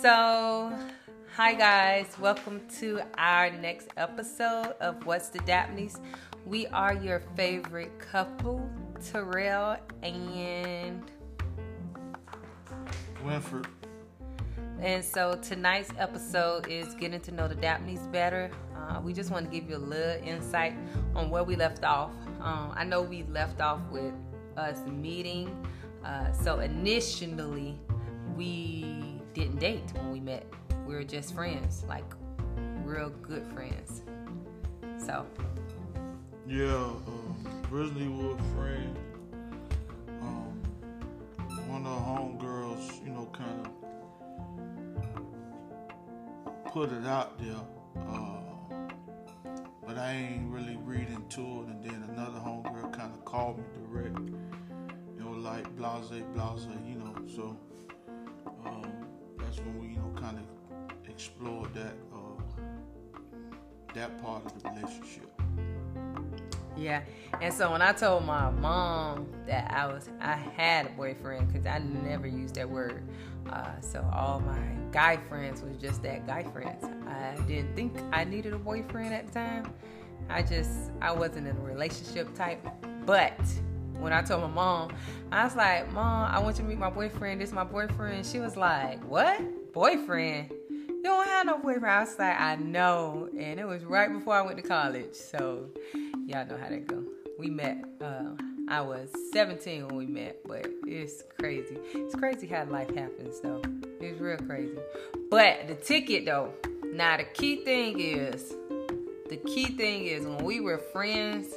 So, hi guys, welcome to our next episode of What's the Dapneys. We are your favorite couple, Terrell and Winford. And so tonight's episode is getting to know the Dapneys better. Uh, we just want to give you a little insight on where we left off. Um, I know we left off with us meeting. Uh, so initially, we didn't date when we met. We were just friends, like real good friends. So. Yeah, um, originally we were friends. Um, one of the homegirls, you know, kind of put it out there. Uh, but I ain't really reading to it. And then another homegirl kind of called me direct. You know, like blase, blase, you know. So that's when we, you know, kind of explored that uh, that part of the relationship. Yeah, and so when I told my mom that I was, I had a boyfriend because I never used that word. Uh, so all my guy friends was just that guy friends. I didn't think I needed a boyfriend at the time. I just, I wasn't in a relationship type. But when I told my mom, I was like, Mom, I want you to meet my boyfriend. This is my boyfriend. She was like, What? Boyfriend? You don't have no boyfriend. I was like, I know. And it was right before I went to college. So y'all know how that go. We met, uh, I was 17 when we met, but it's crazy. It's crazy how life happens though. It's real crazy. But the ticket though, now the key thing is, the key thing is when we were friends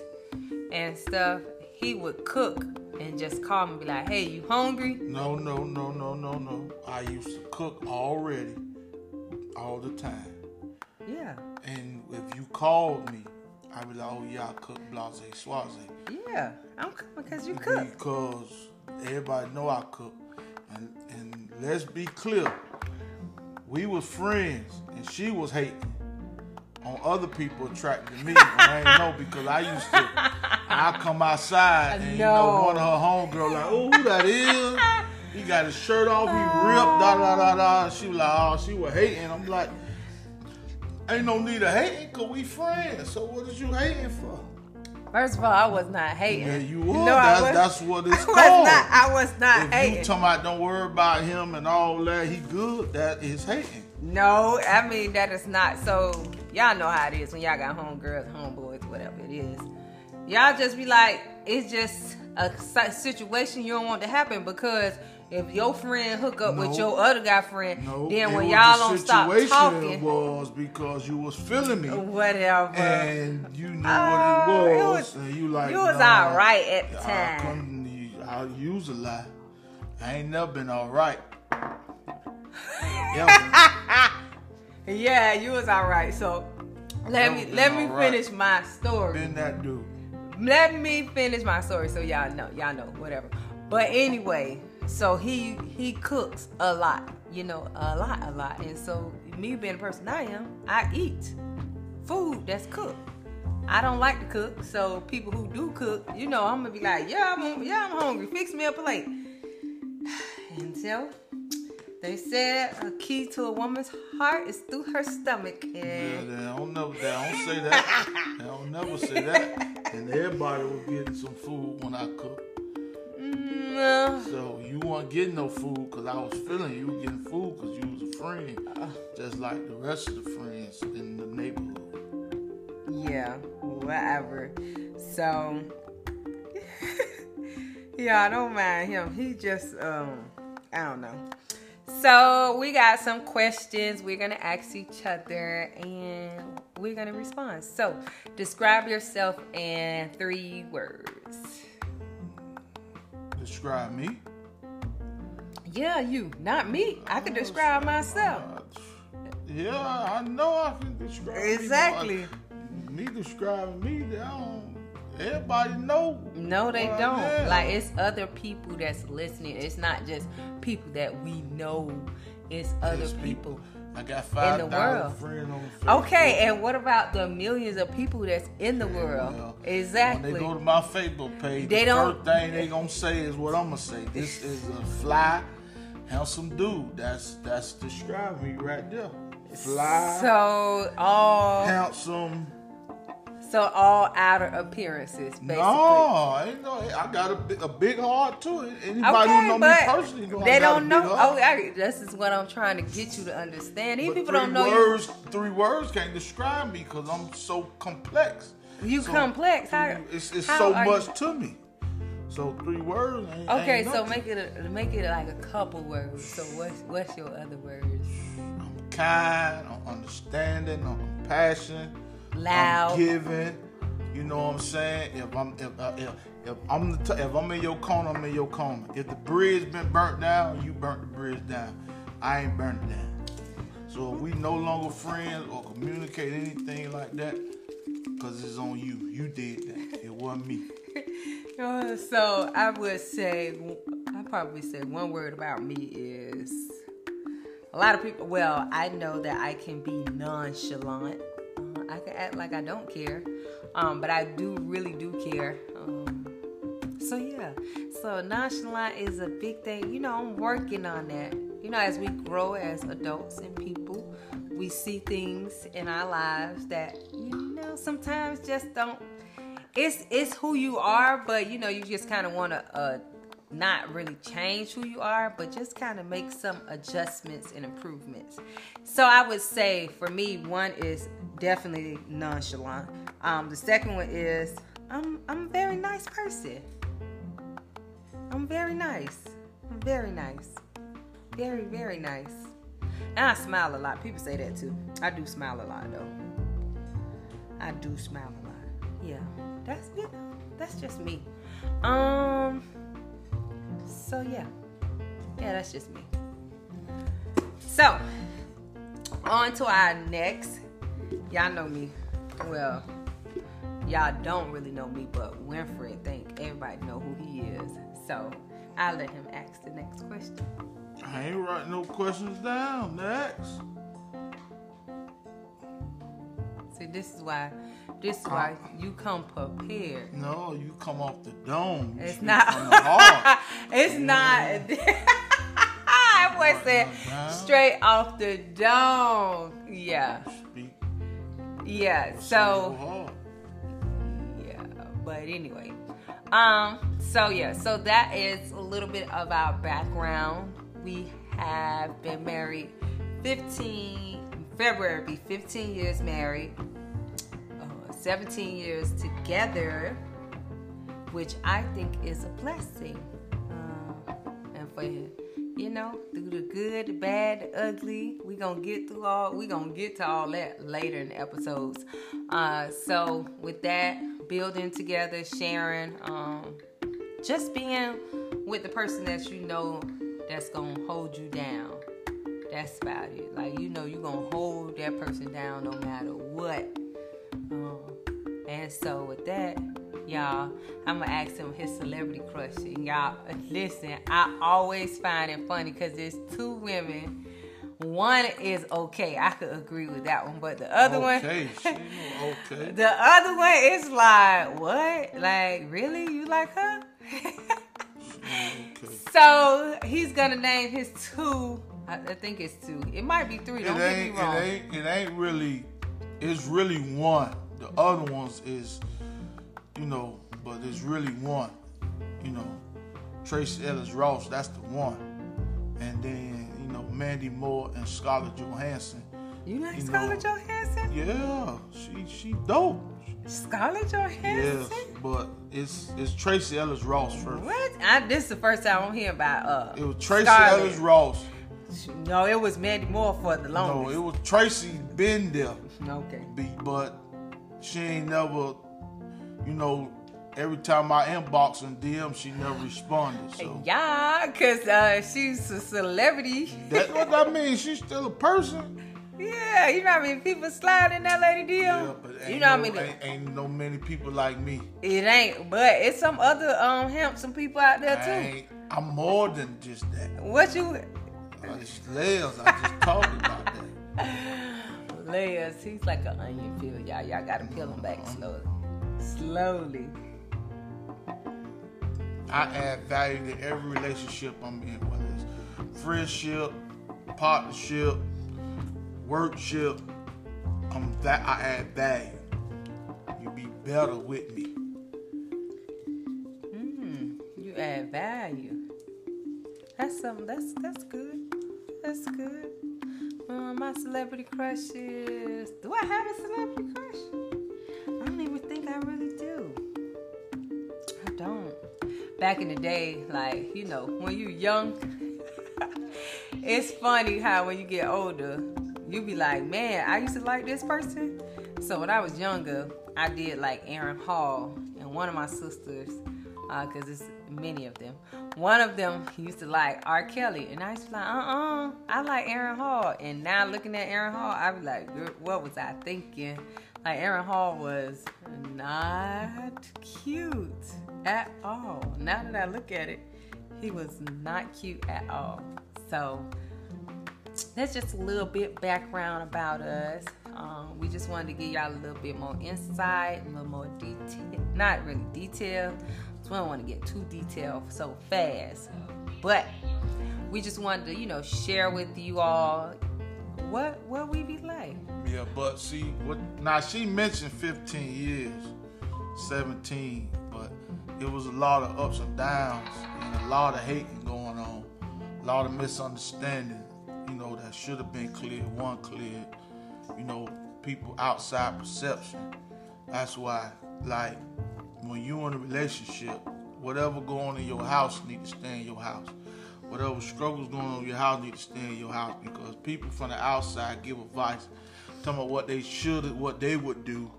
and stuff, he would cook and just call me and be like, hey, you hungry? No, no, no, no, no, no. I used to cook already all the time. Yeah. And if you called me, I'd be like, oh yeah, I cook blase swaze. Yeah. I'm cooking because you cook. Because everybody know I cook. And, and let's be clear, we was friends and she was hating on other people attracted to me. I ain't know because I used to, I come outside and you know No. one of her homegirls like, oh, who that is? He got his shirt off, he ripped, da da da da. She was like, oh, she was hating. I'm like, ain't no need of hating because we friends. So what is you hating for? First of all, I was not hating. Yeah, you was. No, I that's, was- that's what it's I was called. not. I was not if hating. you talking about don't worry about him and all that, he good, that is hating. No, I mean that is not so. Y'all know how it is when y'all got homegirls, homeboys, whatever it is. Y'all just be like, it's just a situation you don't want to happen because if your friend hook up with your other guy friend, No, then when y'all don't stop situation talking, was because you was feeling me. whatever. and you knew Uh, what it it was, was- and you like you was nah, all right at the I time. couldn't- I use a lie. I ain't never been all right. Ever. Yeah, you was all right. So let me let me right. finish my story. been that dude. let me finish my story so y'all know y'all know whatever but anyway so he he cooks a lot you know a lot a lot and so me being the person i am i eat food that's cooked i don't like to cook so people who do cook you know i'm gonna be like yeah i'm, yeah, I'm hungry fix me a plate and so they said a key to a woman's heart is through her stomach Yeah, and they don't never, they don't say that. they don't never say that. And everybody was getting some food when I cooked. Mm, uh, So you weren't getting no food because I was feeling you were getting food because you was a friend, just like the rest of the friends in the neighborhood. Yeah, whatever. So, yeah, I don't mind him. He just, um, I don't know. So, we got some questions we're to ask each other and we're to respond. So, describe yourself in three words. Describe me. Yeah, you, not me. I can describe myself. Yeah, I know I can describe me, but Exactly. Me describing me, they don't. Everybody know. No, they don't. Like it's other people that's listening. It's not just people that we know. It's other There's people. I got five world. thousand friends on Facebook. Okay, and what about the millions of people that's in the world? Well, Exactly. When they go to my Facebook page, They the don't- first thing they gonna say is what I'm gonna say. This is a fly handsome dude. That's that's describing me right there. Fly, So all handsome. So all outer appearances, basically. No, ain't no. I got a, a big heart too. Anybody Okay, who know me personally know they don't know. Oh. I, this is what I'm trying to get you to understand. These But people three don't know words. Three words can't describe me because I'm so complex. you. You So, complex. How, It's, it's how so much you- to me. So three words. Ain't, Okay, ain't so make it a, make it like a couple words. So what's what's your other words? I'm kind. I'm understanding. I'm compassionate. Loud. I'm giving. You know what I'm saying? If I'm if uh, if, if I'm the t- if I'm in your corner, I'm in your corner. If the bridge been burnt down, you burnt the bridge down. I ain't burnt it down. So if we no longer friends or communicate anything like that, cause it's on you. You did that. It wasn't me. Uh, so I would say I probably say one word about me is a lot of people. Well, I know that I can be nonchalant. I can act like I don't care, um, but I do really do care. Um, so yeah, so nonchalant is a big thing. You know, I'm working on that. You know, as we grow as adults and people, we see things in our lives that you know sometimes just don't it's it's who you are, but you know, you just kind of want to uh, not really change who you are, but just kind of make some adjustments and improvements. So I would say for me, one is definitely nonchalant. Um, the second one is I'm I'm a very nice person. I'm very nice. I'm very nice. Very very nice. And I smile a lot. People say that too. I do smile a lot though. I do smile a lot. Yeah, that's you know, that's just me. Um. So yeah, yeah, that's just me. So on to our next. Y'all know me. Well, y'all don't really know me, but Winfred think everybody know who he is. So I'll let him ask the next question. I ain't writing no questions down. Next. See, this is why. This is why you come prepared. No, you come off the dome. You It's not. it's mm-hmm. not. that boy said straight off the dome. Yeah, Speak yeah. So yeah, but anyway, um. So yeah, so that is a little bit of our background. We have been married 15 February, be 15 years married, uh, 17 years together, which I think is a blessing. Um, and for you know, through the good, the bad, the ugly, we gonna get through all. We gonna get to all that later in the episodes. Uh, so with that, building together, sharing, um, just being with the person that you know that's gonna hold you down. That's about it. Like you know, you gonna hold that person down no matter what. Um, and so with that, y'all, I'm gonna ask him his celebrity crush. And y'all, listen, I always find it funny because there's two women. One is okay, I could agree with that one, but the other one, Okay, know okay. the other one is like, what? Like, really? You like her? okay. so he's gonna name his two. I, I think it's two. It might be three. It Don't get me wrong. it ain't, it ain't really. It's really one. The other ones is, you know, but it's really one. You know, Tracee Ellis Ross. That's the one. And then you know Mandy Moore and Scarlett Johansson. You like you Scarlett know- Johansson? Yeah, she she dope. Scarlett Yes, Johansson? but it's it's Tracee Ellis Ross first. What? I, this is the first time I'm hearing about uh. It was Tracee Scarlett. Ellis Ross. No, it was Mandy Moore for the long No, it was Tracy been there. okay. but she ain't never, you know, every time I inbox and DM, she never responded. So Yeah, cause uh, she's a celebrity. that's what that means. She's still a person. yeah, you know how many people slide in that lady deal. Yeah, but ain't, you know no, many. ain't, ain't no many people like me. It ain't, but it's some other um handsome people out there I too. ain't, I'm more than just that. What you? Uh, It's layers. I just talked about that. Layers. He's like an onion peel, y'all. Y'all gotta peel him back slowly. Slowly. I add value to every relationship I'm in, whether it's friendship, partnership, workship, um, that I add value. You be better with me. Mm, you add value. That's something. That's that's good. That's good. Um, my celebrity crushes. Do I have a celebrity crush? Really do. I don't. Back in the day, like you know, when you're young, it's funny how when you get older, you be like, man, I used to like this person. So when I was younger, I did like Aaron Hall and one of my sisters, because uh, it's many of them. One of them used to like R. Kelly, and I used to be like, uh-uh, I like Aaron Hall. And now looking at Aaron Hall, I be like, what was I thinking? Like Aaron Hall was not cute at all. Now that I look at it, he was not cute at all. So that's just a little bit background about us. Um, we just wanted to give y'all a little bit more insight, a little more detail. Not really detail. So we don't want to get too detailed so fast. But we just wanted to, you know, share with you all what what we be like. Yeah, but see, what now she mentioned 15 years, 17, but it was a lot of ups and downs and a lot of hating going on, a lot of misunderstanding you know, that should have been cleared, one cleared, you know, people outside perception. That's why, like, when you in a relationship, whatever going on in your house need to stay in your house. Whatever struggles going on in your house need to stay in your house because people from the outside give advice, talking about what they should, what they would do.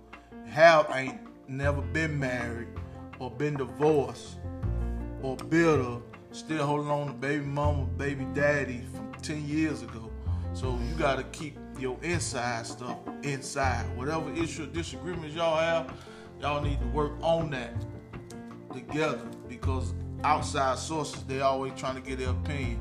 Have ain't never been married or been divorced or bitter, still holding on to baby mama, baby daddy from 10 years ago. So you got to keep your inside stuff inside. Whatever issue, disagreements y'all have, y'all need to work on that together because outside sources, they always trying to get their opinion.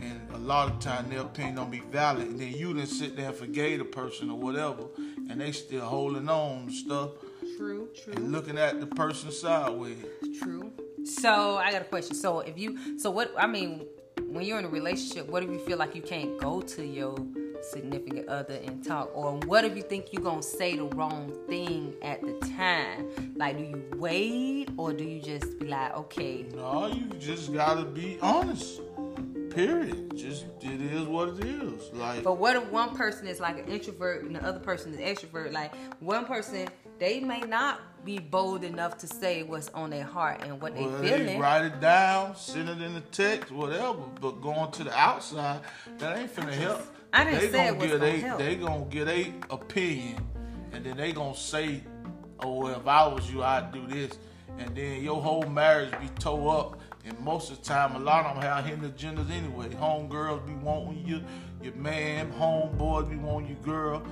And a lot of time their opinion don't be valid. And then you didn't sit there and forgave the person or whatever, and they still holding on stuff. True, true. And looking at the person sideways. True. So I got a question. So if you, so what? I mean, when you're in a relationship, what if you feel like you can't go to your significant other and talk? Or what if you think you're gonna say the wrong thing at the time? Like, do you wait or do you just be like, okay? No, you just gotta be honest. Period. Just it is what it is. Like, but what if one person is like an introvert and the other person is extrovert? Like, one person they may not be bold enough to say what's on their heart and what well, they feeling. They write it down, send it in the text, whatever. But going to the outside, that ain't finna help. I didn't they say gonna it was gonna help. They gonna get a opinion, and then they gonna say, "Oh, well, if I was you, I'd do this," and then your whole marriage be tore up. And most of the time, a lot of them have hidden agendas anyway. Home girls be wanting you, your man, homeboys be wanting you, girl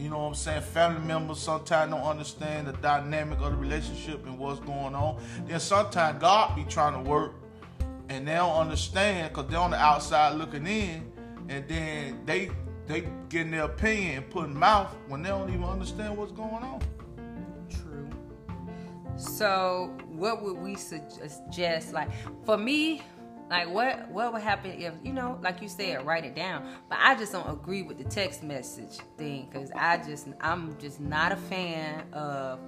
you know what I'm saying, family members sometimes don't understand the dynamic of the relationship and what's going on. Then sometimes God be trying to work and they don't understand because they're on the outside looking in and then they they getting their opinion and putting mouth when they don't even understand what's going on. True. So what would we suggest? Like for me, like what what would happen if you know, like you said, write it down. But I just don't agree with the text message thing because I just I'm just not a fan of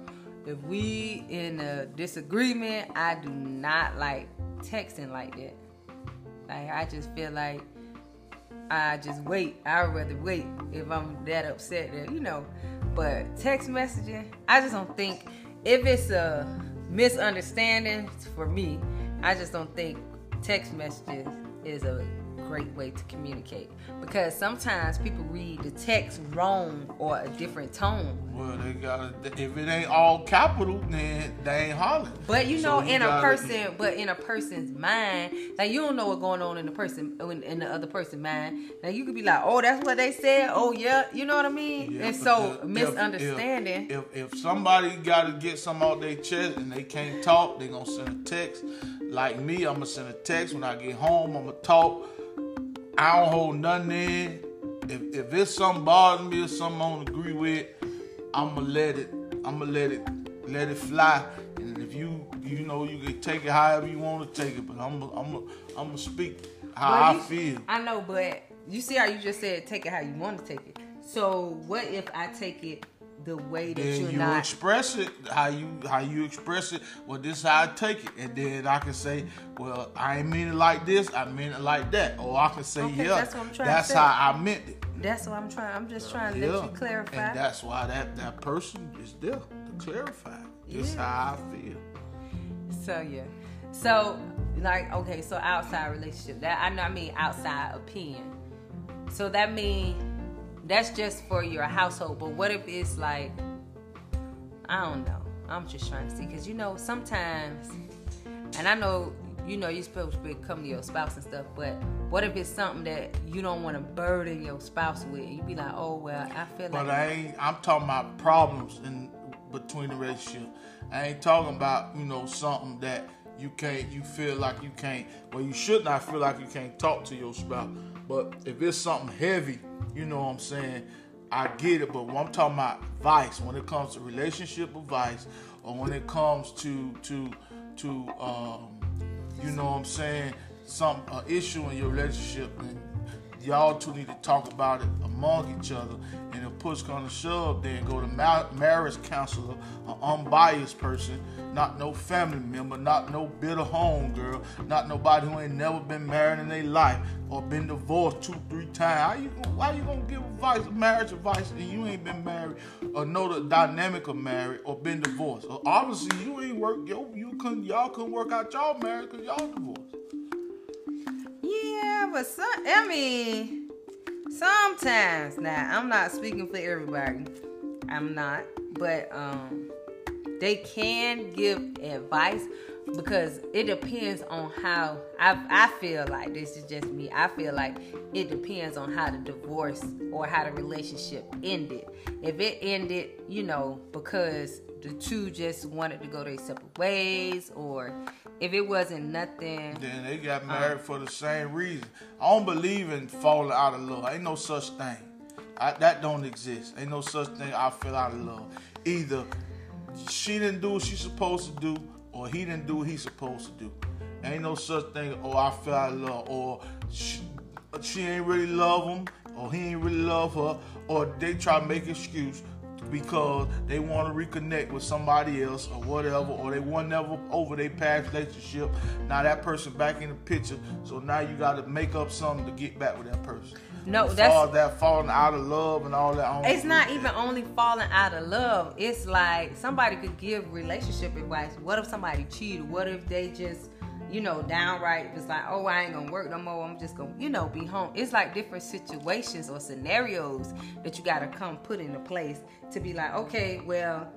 if we in a disagreement. I do not like texting like that. Like I just feel like I just wait. I'd rather wait if I'm that upset that you know. But text messaging, I just don't think if it's a misunderstanding for me, I just don't think text messages is a great way to communicate because sometimes people read the text wrong or a different tone. Well, they got if it ain't all capital, then they ain't hollering. But you know, so in a person, but in a person's mind, like you don't know what's going on in the person in the other person's mind. Now you could be like, "Oh, that's what they said." Oh, yeah, you know what I mean. Yeah, and so the, misunderstanding. If, if, if somebody got to get some out their chest and they can't talk, they gonna send a text. Like me, I'm gonna send a text when I get home. I'm gonna talk I don't hold nothing in. If if it's something bothering me or something I don't agree with, I'ma let it. I'ma let it let it fly. And if you you know you can take it however you want to take it, but I'm I'm I'm gonna speak how I you- feel. I know, but you see how you just said take it how you want to take it. So what if I take it the way that Then you're you not? express it how you how you express it. Well, this is how I take it, and then I can say, well, I ain't mean it like this. I mean it like that, or I can say, Okay, yeah, that's what I'm trying to that's how I meant it. That's what I'm trying. I'm just trying to let you clarify. and that's why that that person is there to clarify. This Yeah. how I feel. So yeah. So like okay, so outside relationship. That I know I mean outside opinion. So that mean that's just for your household. But what if it's like I don't know. I'm just trying to see because you know sometimes, and I know you know you're supposed to be come to your spouse and stuff. But what if it's something that you don't want to burden your spouse with? You be like, oh well, I feel But like But I ain't. I'm talking about problems in between the relationship. I ain't talking about you know something that you can't. You feel like you can't. Well, you should not feel like you can't talk to your spouse. But if it's something heavy, you know what I'm saying. I get it, but when I'm talking about advice, when it comes to relationship advice, or when it comes to to to um, you know what I'm saying, some uh, issue in your relationship, and y'all two need to talk about it among each other. And if push comes to shove, then go to ma- marriage counselor, an unbiased person, not no family member, not no bitter home girl, not nobody who ain't never been married in their life or been divorced two, three times. How you why you gonna give advice, marriage advice, and you ain't been married or know the dynamic of marriage or been divorced? Or obviously, you ain't work. Yo, you couldn't. Y'all couldn't work out y'all marriage because y'all divorced. But some, I mean, sometimes now I'm not speaking for everybody. I'm not, but um, they can give advice because it depends on how I I feel like this is just me. I feel like it depends on how the divorce or how the relationship ended. If it ended, you know, because the two just wanted to go their separate ways, or if it wasn't nothing. Then they got married for the same reason. I don't believe in falling out of love. Ain't no such thing. I, that don't exist. Ain't no such thing. I fell out of love. Either she didn't do what she's supposed to do, or he didn't do what he's supposed to do. Ain't no such thing. Oh, I fell out of love, or she, she ain't really love him, or he ain't really love her, or they try to make excuse because they want to reconnect with somebody else or whatever, or they weren't never over their past relationship. Now that person back in the picture, so now you got to make up something to get back with that person. No, that's- as that falling out of love and all that. It's not even that. only falling out of love. It's like somebody could give relationship advice. What if somebody cheated? What if they just, you know, downright it's like, oh, I ain't gonna work no more. I'm just gonna, you know, be home. It's like different situations or scenarios that you gotta come put into place to be like, okay, well,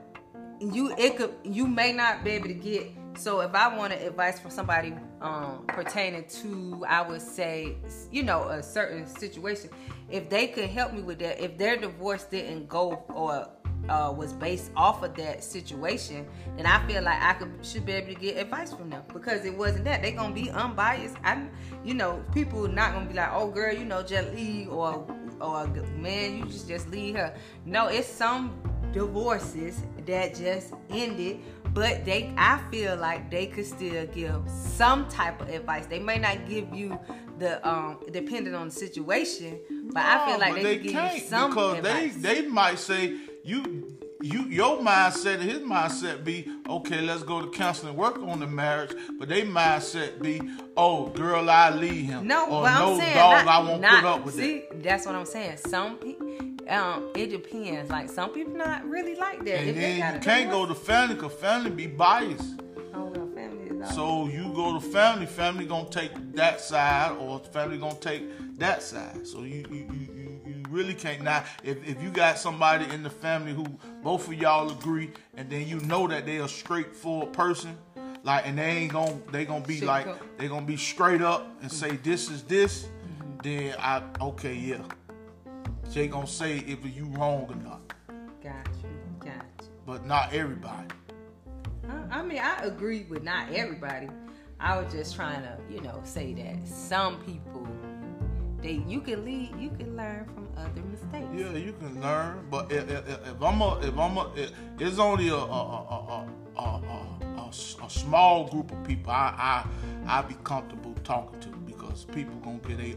you it could you may not be able to get so if i wanted advice from somebody um pertaining to i would say you know a certain situation if they could help me with that if their divorce didn't go or uh, was based off of that situation, then I feel like I could should be able to get advice from them because it wasn't that. they're gonna be unbiased. I, you know, people not gonna be like, oh girl, you know, just leave or or man, you just just leave her. No, it's some divorces that just ended but they i feel like they could still give some type of advice they may not give you the um depending on the situation but i feel like they, could give you some because advice. they they might say you you your mindset and his mindset be okay let's go to counseling work on the marriage but they mindset be oh girl I leave him. No or but no i'm saying dog not, I won't not, put up with see that. that's what i'm saying. Some people um it depends. Like some people not really like that and If then you can't go to family because family be biased. Oh well family is so you go to family family gonna take that side or family gonna take that side. So you, you, you really can't. Now if, if you got somebody in the family who both of y'all agree and then you know that they're a straightforward person like and they ain't gonna they gonna be like they gonna be straight up and mm-hmm. say this is this mm-hmm. then i okay yeah. They gonna say if you wrong or not. Got you got you but not everybody. I, I mean, I agree with not everybody. I was just trying to, you know, say that some people, they you can lead, you can learn from other mistakes. Yeah, you can learn, but if, if, if I'm a, if I'm a, if it's only a a, a, a, a, a, small group of people. I I I be comfortable talking to because people gonna get a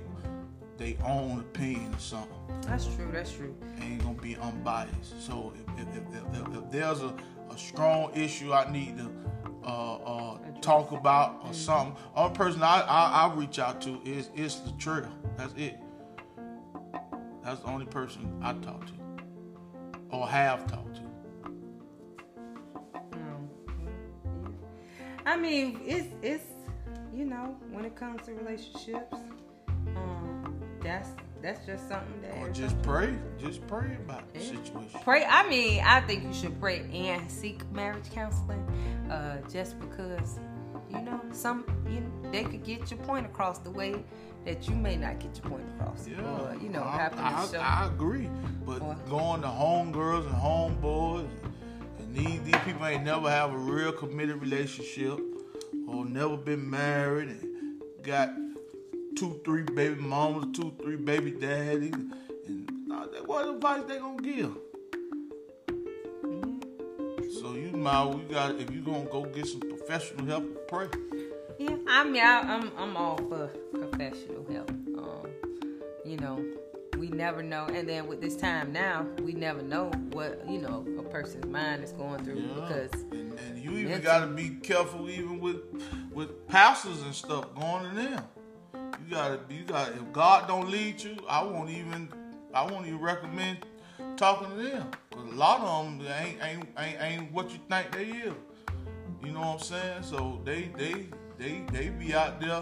their own opinion or something. That's true. That's true. Ain't gonna be unbiased. So if, if, if, if, if there's a, a strong issue I need to uh, uh, talk about or mm-hmm. something, only person I, I I reach out to is is the trigger. That's it. That's the only person I talk to or have talked to. I mean, it's it's you know when it comes to relationships, um, that's that's just something that. Or just pray, just pray about the situation. Pray. I mean, I think you should pray and seek marriage counseling, uh, just because you know some you they could get your point across the way that you may not get your point across. Yeah, or, you know, I, I, I, agree. But or, going to homegirls and homeboys, and these, these people ain't never have a real committed relationship, or never been married, and got two, three baby mamas, two, three baby daddies, and what advice they gonna give? You might, you got if you gonna go get some professional help, pray. Yeah, I mean, I, am I'm, I'm all for professional help. Um, you know, we never know, and then with this time now, we never know what you know a person's mind is going through yeah. because. And, and you even got to be careful, even with with pastors and stuff going to them. You gotta, you got. If God don't lead you, I won't even, I won't even recommend talking to them. Cause a lot of them ain't, ain't, ain't, ain't what you think they is. You know what I'm saying? So they, they, they they be out there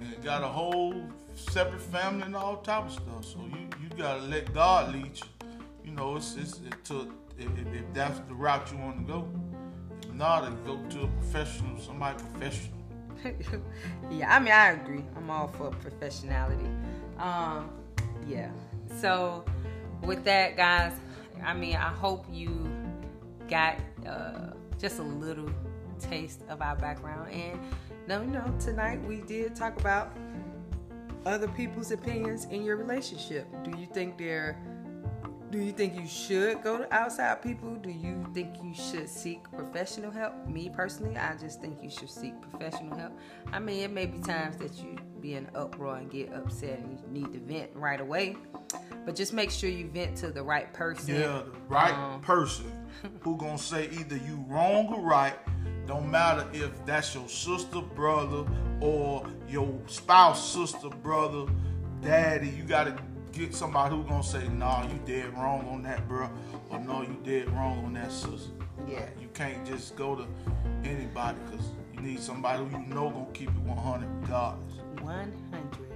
and got a whole separate family and all type of stuff. So you you gotta let God lead you. You know, it's it's it to if, if that's the route you want to go. If not, go to a professional, somebody professional. yeah, I mean I agree. I'm all for professionality. Um, yeah. So with that, guys, I mean I hope you got uh, just a little taste of our background and you know, tonight we did talk about other people's opinions in your relationship. Do you think they're do you think you should go to outside people? Do you think you should seek professional help? Me personally, I just think you should seek professional help. I mean, it may be times that you be in uproar and get upset and you need to vent right away. But just make sure you vent to the right person. Yeah, the right um, person who gonna say either you wrong or right don't matter if that's your sister, brother, or your spouse, sister, brother, daddy. You gotta get somebody who gonna say, "Nah, you dead wrong on that, bro," or "No, you dead wrong on that, sister." Yeah. You can't just go to anybody because you need somebody who you know gonna keep it 100 regardless. 100.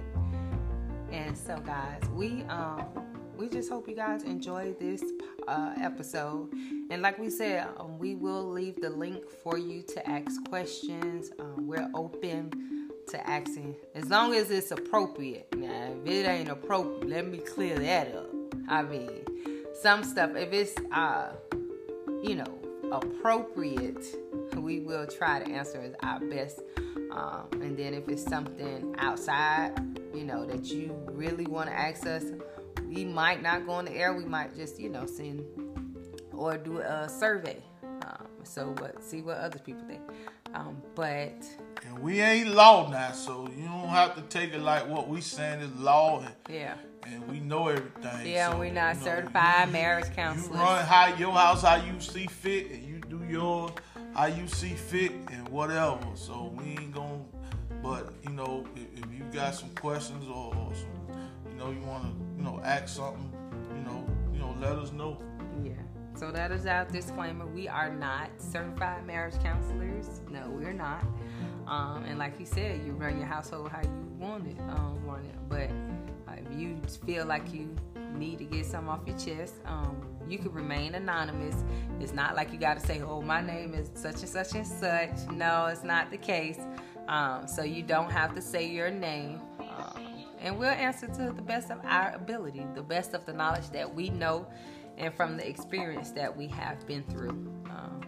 So, guys, we um we just hope you guys enjoy this uh, episode. And like we said, um, we will leave the link for you to ask questions. Um, we're open to asking as long as it's appropriate. Now, if it ain't appropriate, let me clear that up. I mean, some stuff, if it's, uh, you know, appropriate, we will try to answer as our best. Um, and then if it's something outside, you know, that you really want to access. we might not go on the air. We might just, you know, send or do a survey. Um, so what? See what other people think. Um, but and we ain't law now, so you don't have to take it like what we saying is law. And, yeah. And we know everything. Yeah, so, we're not know, certified you, marriage counselors. You run how your house how you see fit, and you do yours how you see fit, and whatever. So we ain't gonna. But you know, if, if you got some questions or, or some, you know, you want to you know, ask something, you know, you know, let us know. Yeah. So that is our disclaimer. We are not certified marriage counselors. No, we're not. Um, and like you said, you run your household how you want it. Um, want it. But uh, if you feel like you need to get some off your chest, um, you can remain anonymous. It's not like you got to say, "Oh, my name is such and such and such." No, it's not the case. Um, so you don't have to say your name and we'll answer to the best of our ability, the best of the knowledge that we know, and from the experience that we have been through. Um,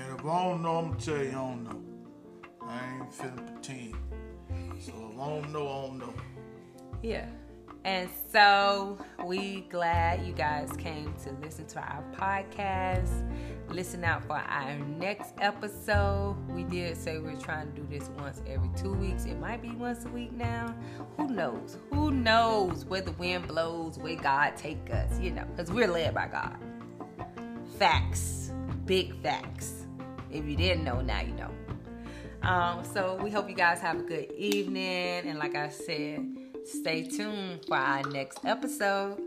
and if I don't know, I'm gonna tell you I don't know. I ain't finna pretend. So if I don't know, I don't know. Yeah. And so we glad you guys came to listen to our podcast. Listen out for our next episode. We did say we are trying to do this once every two weeks. It might be once a week now. Who knows? Who knows where the wind blows, where God take us, you know, because we're led by God. Facts. Big facts. If you didn't know, now you know. Um, so we hope you guys have a good evening. And like I said, stay tuned for our next episode.